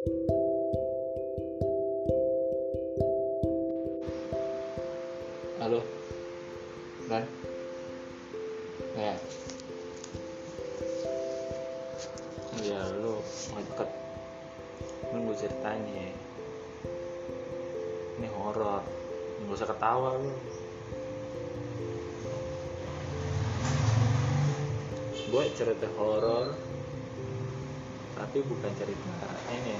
halo. Ran? Ya. Ya lu deket lu gue ceritain ya ini horor. Nggak usah ketawa lu. Gue cerita horor tapi bukan cerita ini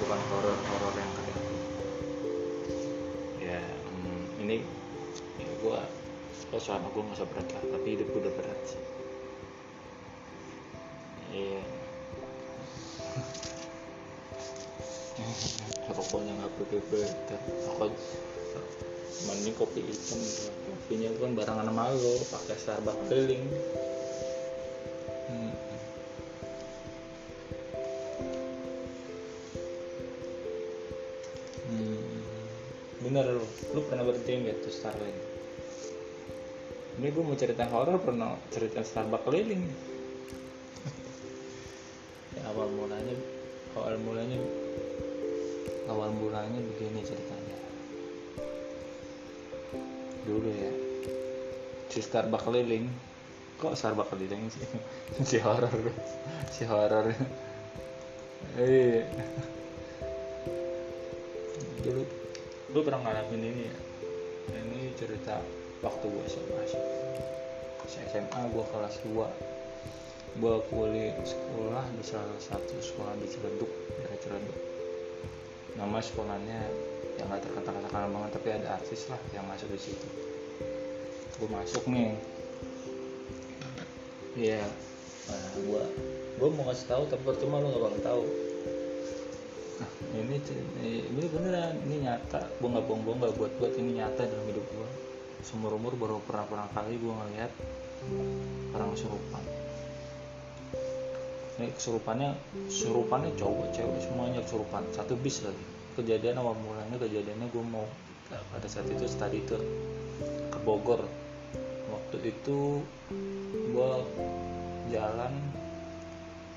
bukan horor horor yang kayak ya hmm, ini ya gue oh, suara gue nggak berat lah tapi hidup udah berat sih. Iya. Rokoknya nggak pakai filter rokok mending kopi hitam. Gitu. kopinya kan barengan sama lo pakai Starbucks keliling lu pernah berhenti nggak tuh Starling ini gue mau cerita horor pernah cerita Starbucks keliling. Ya, awal mulanya awal mulanya awal mulanya begini ceritanya. Dulu ya si Starbucks keliling. Kok Starbucks keliling sih? Si horor si horor. Eh dulu gue pernah ngalamin ini ya? Ini cerita waktu gue SMA sih. SMA gue kelas 2 gue kuliah sekolah di salah satu sekolah di Ciledug daerah nama sekolahnya yang nggak terkenal terkenal banget tapi ada artis lah yang masuk di situ. Gue masuk nih. Iya. Nah gue gue mau kasih tahu tapi percuma lu gak bakal tahu. Nah, ini ini beneran ini nyata. Gue nggak bohong-bohong nggak buat-buat ini nyata dalam hidup gue seumur umur baru pernah pernah kali gue ngeliat orang kesurupan. Ini kesurupannya kesurupannya cowok cewek semuanya kesurupan. Satu bis lagi. Kejadian awal mulanya kejadiannya gue mau pada saat itu tadi itu ke Bogor. Waktu itu gue jalan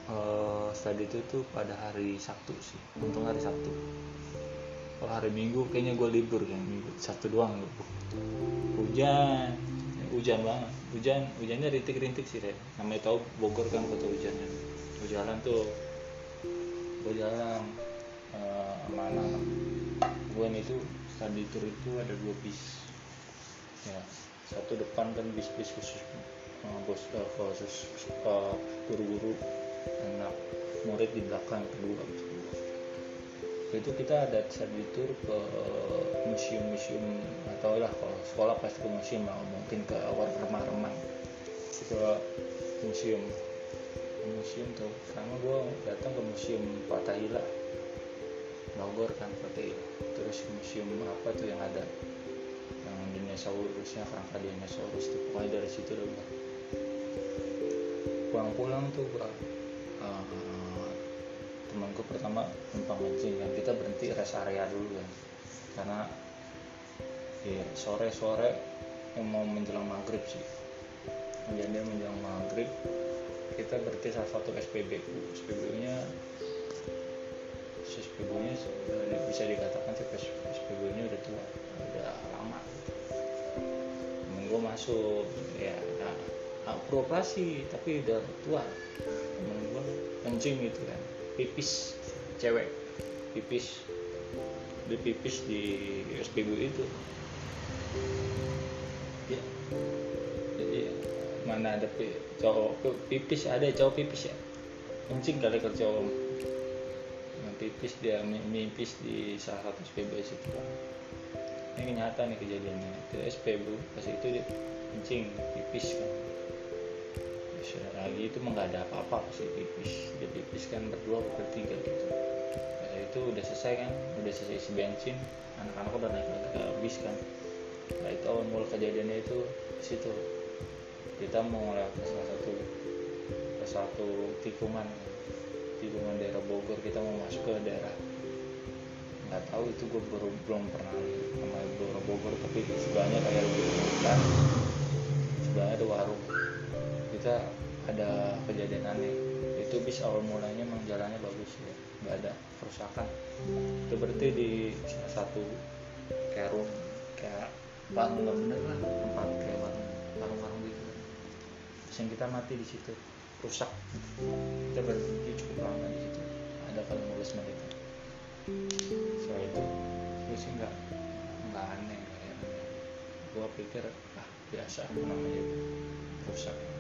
uh, tadi itu tuh pada hari Sabtu sih. Untung hari Sabtu. Kalau hari Minggu kayaknya gue libur kan minggu. Satu doang libur hujan. Hujan banget. Hujan hujannya rintik-rintik sih deh namanya tahu Bogor kan kota hujannya. Gue jalan tuh gue jalan uh, mana gue nih tuh tadi tur itu ada dua bis. Ya satu depan kan bis-bis khusus uh, bos uh, khusus uh, guru-guru anak murid di belakang kedua itu kita ada tadi tur ke museum-museum atau lah kalau sekolah pasti ke museum lah mungkin ke awal remah-remah. Ke museum. Museum tuh karena gue datang ke museum Fatahila Bogor kan Fatahila terus museum apa tuh yang ada? Yang dinosaurusnya kerangka dinosaurus tuh pokoknya dari situ gua. Pulang-pulang tuh gua uh, temanku pertama numpang ngencing kan kita berhenti rest area dulu kan. Karena ya sore-sore yang mau menjelang maghrib sih. Jadi menjelang maghrib kita berarti salah satu SPBU SPBU nya SPBU nya bisa dikatakan sih SPBU nya udah tua udah lama. Temen gue masuk ya nah, nah, beroperasi tapi udah tua. Temen kencing gitu kan. Pipis cewek. Pipis. Di pipis di SPBU itu. Ya jadi mana ada cowok. Pipis ada cowok pipis ya. Kencing kali ke cowok. Nah, pipis dia mipis di salah satu SPBU itu ini nyata nih kejadiannya. Itu SPBU pas itu dia kencing pipis kan lagi itu nggak ada apa-apa sih pipis. Dia pipis kan berdua bertiga gitu. Pas itu udah selesai kan udah selesai isi bensin anak-anak udah naik lagi ke bis kan. Nah itu awal mula kejadiannya itu situ. Kita mau lewat salah satu ke satu tikungan tikungan daerah Bogor kita mau masuk ke daerah. Nggak tahu itu gue baru belum pernah sama daerah Bogor tapi sebelahnya kayak hutan sebelahnya ada warung kita ada kejadian aneh. Itu bis awal mulanya emang jalannya bagus ya. Nggak ada kerusakan. Itu berarti di salah satu kayak room kayak warung nggak bener lah tempat kayak warung warung-warung gitu. Terus yang kita mati di situ rusak. Kita berhenti cukup lama di situ. Ada kali 15 menit. Setelah itu gue sih nggak nggak aneh aneh gue pikir ah biasa namanya rusak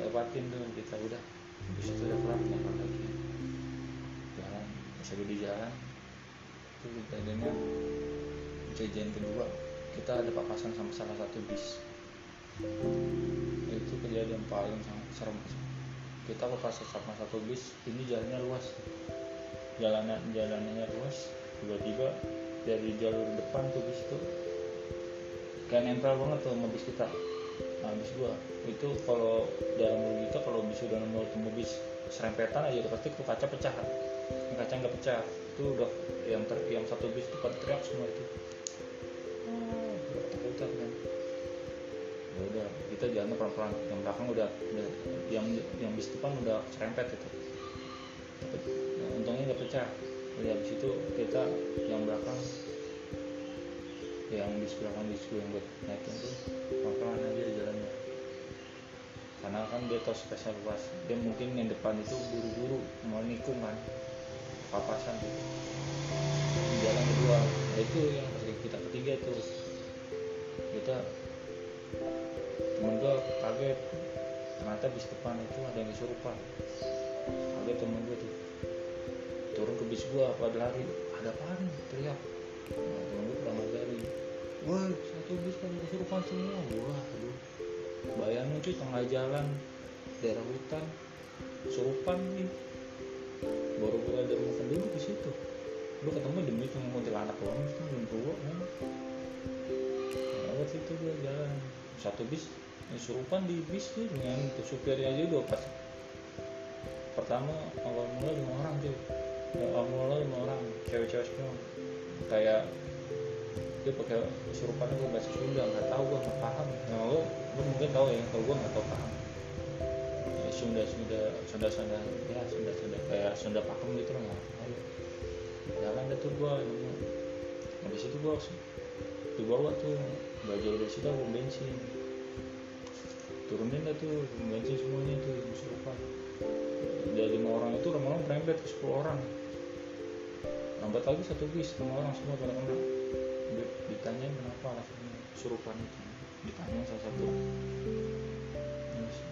lewatin tuh kita udah. Di situ udah kelar jalan lagi. Jalan bisa di jalan itu kejadiannya kejadian kedua kita ada papasan sama salah satu bis. Itu kejadian paling serem. Kita papasan sama satu bis ini jalannya luas. Jalanan jalanannya luas tiba-tiba dari jalur depan tuh bis itu kayak nempel banget tuh sama kita nah bis gua. Itu kalau dalam logika kalau bis udah nemu ketemu bis serempetan aja udah pasti tuh kaca pecah. Yang kaca nggak pecah. Itu udah yang ter yang satu bis itu pada teriak semua itu. Oh, kan ya udah. Kita jalan pelan-pelan. Yang belakang udah, udah yang yang bis depan udah serempet itu. Nah, untungnya nggak pecah. Jadi habis itu kita yang belakang yang di bis gue yang buat naikin tuh pelan-pelan aja di jalannya. Karena kan dia tahu spesial luas dia mungkin yang depan itu buru-buru mau nikung kan papasan tuh di jalan kedua nah, itu yang kita ketiga tuh. Kita temen gue kaget. Ternyata bis depan itu ada yang kesurupan kaget temen gue tuh. Turun ke bis gue pada lari ada apa teriak nah, temen ngajarin wah satu bis kan kesurupan semua wah aduh. Bayangin cuy tengah jalan. Daerah hutan. Kesurupan nih. Baru gue ada rumah penduduk di situ. Lu ketemu demi cuma kuntilanak doang itu belum tua kan lewat situ gue jalan. Satu bis. Kesurupan di bis tuh dengan supirnya aja udah pas. Pertama awal mula lima orang tuh awal mula lima orang cewek-cewek semua kayak dia pakai kesurupannya gue bahasa Sunda nggak tahu gue nggak paham. Nah lo lo mungkin tahu ya kalau gue nggak tahu paham. Ya, Sunda Sunda Sunda Sunda ya Sunda Sunda kayak Sunda pakem gitu lah nggak tahu. Jalan deh tuh gue habis itu gue dibawa tuh jauh dari situ aku bensin. Turunin dah tuh bensin semuanya tuh kesurupan. Dari lima orang itu lama-lama merembet ke sepuluh orang lambat lagi satu bis lima orang semua pada kena ditanya kenapa alasannya. Kesurupan itu ditanya salah satu.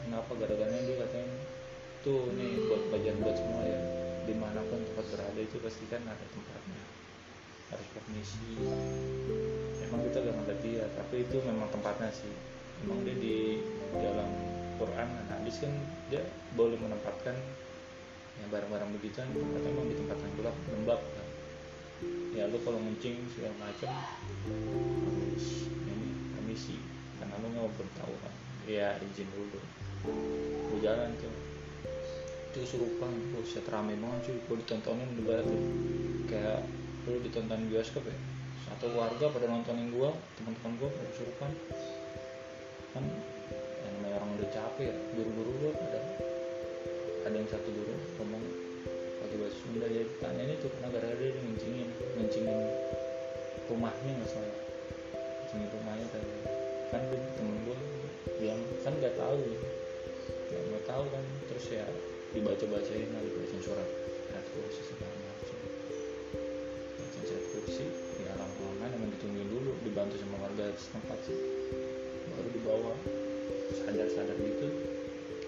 Kenapa gara-garanya dia katanya tuh nih buat bagian buat semua ya. Di mana pun tempat berada itu pasti kan ada tempatnya. Harus permisi emang kita gak ngeliat dia tapi itu memang tempatnya sih. Emang dia di dalam Quran dan hadis kan dia boleh menempatkan yang barang-barang begitu kan. Emang di tempat yang gelap lembab ya lu kalau mencing segala macam harus ini permisi. Karena lu nggak belum tahu kan ya izin dulu. Lu jalan tuh itu kesurupan buset rame banget cuy. Gue ditontonin di barat tuh. Kayak lu ditonton bioskop ya? Satu warga pada nontonin gua teman-teman gua pada kesurupan kan yang namanya orang udah capek ya guru-guru gua ada ada yang satu guru ngomong pakai bahasa Sunda ya tanya ini tuh karena gara-gara dia ngencingin ngencingin rumahnya nggak salah rumahnya tadi. Kan dia temen gua yang kan nggak tahu nggak nggak tahu kan. Terus ya dibaca bacain lah dibacain surat ayat kursi segala macam. Bacain surat kursi ya lama-lama emang ditungguin dulu dibantu sama warga setempat sih. Baru dibawa. Sadar-sadar gitu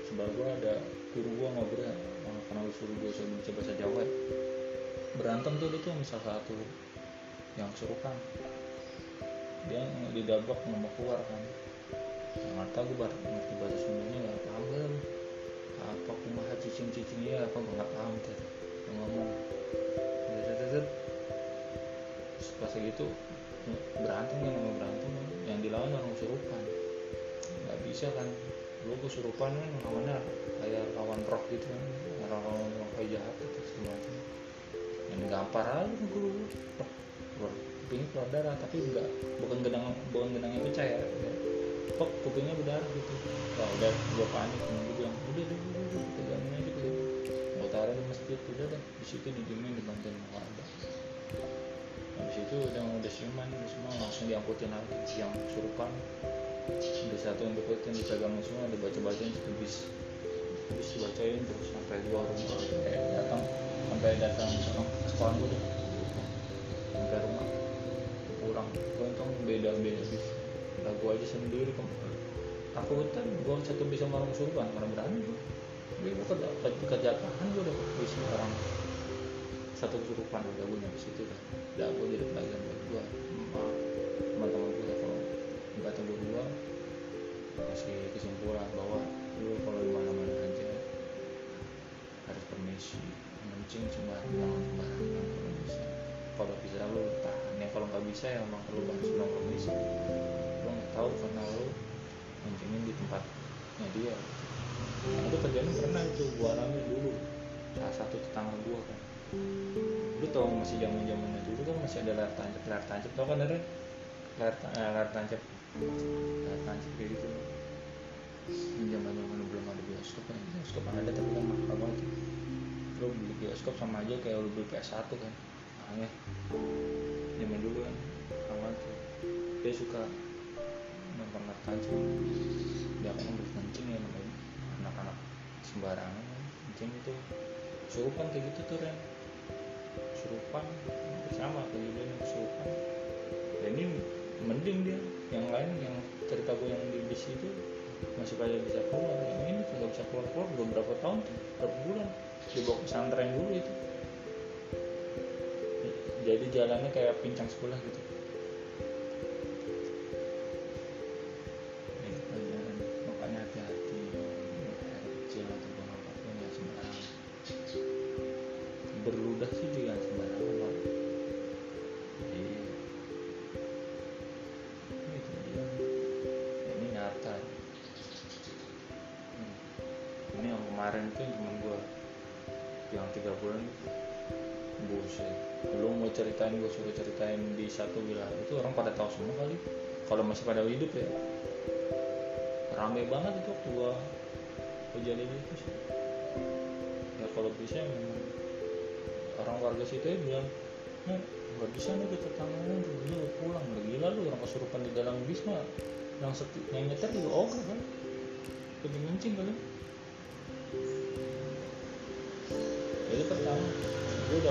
sebelah gua ada guru gua ngobrol karena gua suruh baca bahasa Jawa berantem tuh sama salah satu yang kesurupan dia didabrak nggak mau keluar kan. Nggak tahu gue ngerti bahasa Sundanya nggak paham gue apa kumaha cicing cicingnya apa nggak paham tuh dia ngomong pas gitu berantem kan mau berantem. Yang dilawan orang kesurupan. Nggak bisa kan. Lu kesurupan kan lawannya kayak lawan rock gitu kan orang-orang yang kayak jahat gitu semacam yang gampar aja gue keluar kupingnya keluar darah tapi enggak. Bukan genang bukan genang yang pecah ya, ya. ketok kupingnya berdarah gitu. Wah udah gue panik. Temen gue bilang udah udah udah udah jamin aja ke mau taruh di masjid udah deh. Di situ didiemin dibantuin sama warga. Habis itu udah udah siuman udah semua langsung diangkutin lagi. Yang surupan udah satu yang diangkutin dipegang semua dibaca bacain bis bis dibacain terus sampai dua rumah eh, datang sampai datang orang sekolah gue sampai rumah. Pulang untung beda beda bis lah gue aja sendiri aku hutan gue satu bis sama orang surupan mana berani gue gue kerja kerja tahan gue udah bis orang satu kesurupan udah gue nyampe situ kan. Udah gue jadi pelajaran buat gue sama teman-teman gue kalau nggak tahu gue kasih kesimpulan bahwa lu kalau di mana-mana aja harus permisi. Mencing sembarangan sembarangan kalau bisa kalau bisa lu tahan. Ya kalau nggak bisa ya emang lu harus bilang permisi lu nggak tahu karena lu mencingin di tempatnya dia. Itu kerjaan pernah itu gua alami dulu. Salah satu tetangga gua kan. Lu tau masih zaman zamannya dulu kan masih ada layar tancap layar tancap tau kan ada layar, eh, layar tancap. Layar tancap gitu zaman zaman belum ada bioskop kan? Bioskop ada tapi kan mahal banget. Lu beli bioskop sama aja kayak lu beli PS1 kan. Aneh. Zaman dulu kan awal tuh. Dia suka nonton tancap dia kan udah kencing ya namanya. Anak-anak sembarangan kan kencing itu. Surupan kayak gitu tuh Ren. Kesurupan bersama kejadian yang kesurupan dan ini mending dia. Yang lain yang cerita gue yang di bis itu masih pada bisa keluar yang ini nggak bisa keluar keluar berapa tahun berapa bulan. Dibawa ke pesantren dulu itu. Jadi jalannya kayak pincang sekolah gitu kemarin tuh temen gua yang tiga bulan buset. Lu mau ceritain gua suruh ceritain di satu wilayah. Itu orang pada tahu semua kali. Kalau masih pada hidup ya. Rame banget itu waktu gua kejadian itu sih. Ya kalau bisa memang orang warga situ ya bilang nah nggak bisa nih kita tangan lu pulang. Lu gila lu orang kesurupan di dalam bis mah yang seti yang nyetir juga ogah kan. Lebih mencing kali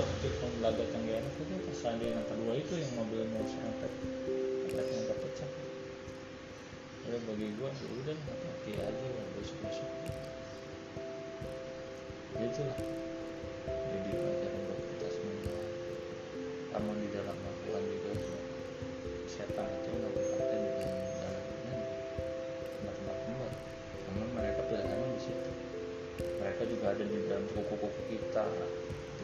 yang gak enak itu pas ada yang kedua itu yang mobil mau serempet yang nggak pecah udah bagi gue ya udah hati aja lah besok besok gitu lah jadi pelajaran buat kita semua kamu di dalam Al-Quran juga setan itu nggak berkata di dalam dalamnya tempat-tempat kembar. Karena mereka pelajarannya di situ. Mereka juga ada di dalam kuku-kuku kita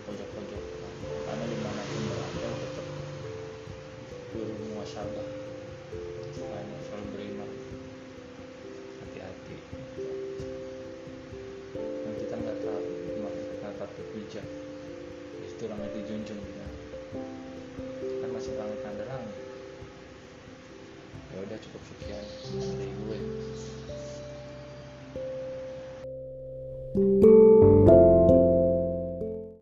pojok-pojok karena di mana pun berada tetap guru muasabah makanya selalu beriman. Hati-hati. Dan kita nggak tahu kita tetap bijak. Itu langit dijunjung kita kan masih langit tanda langit ya udah cukup sekian. Dari gue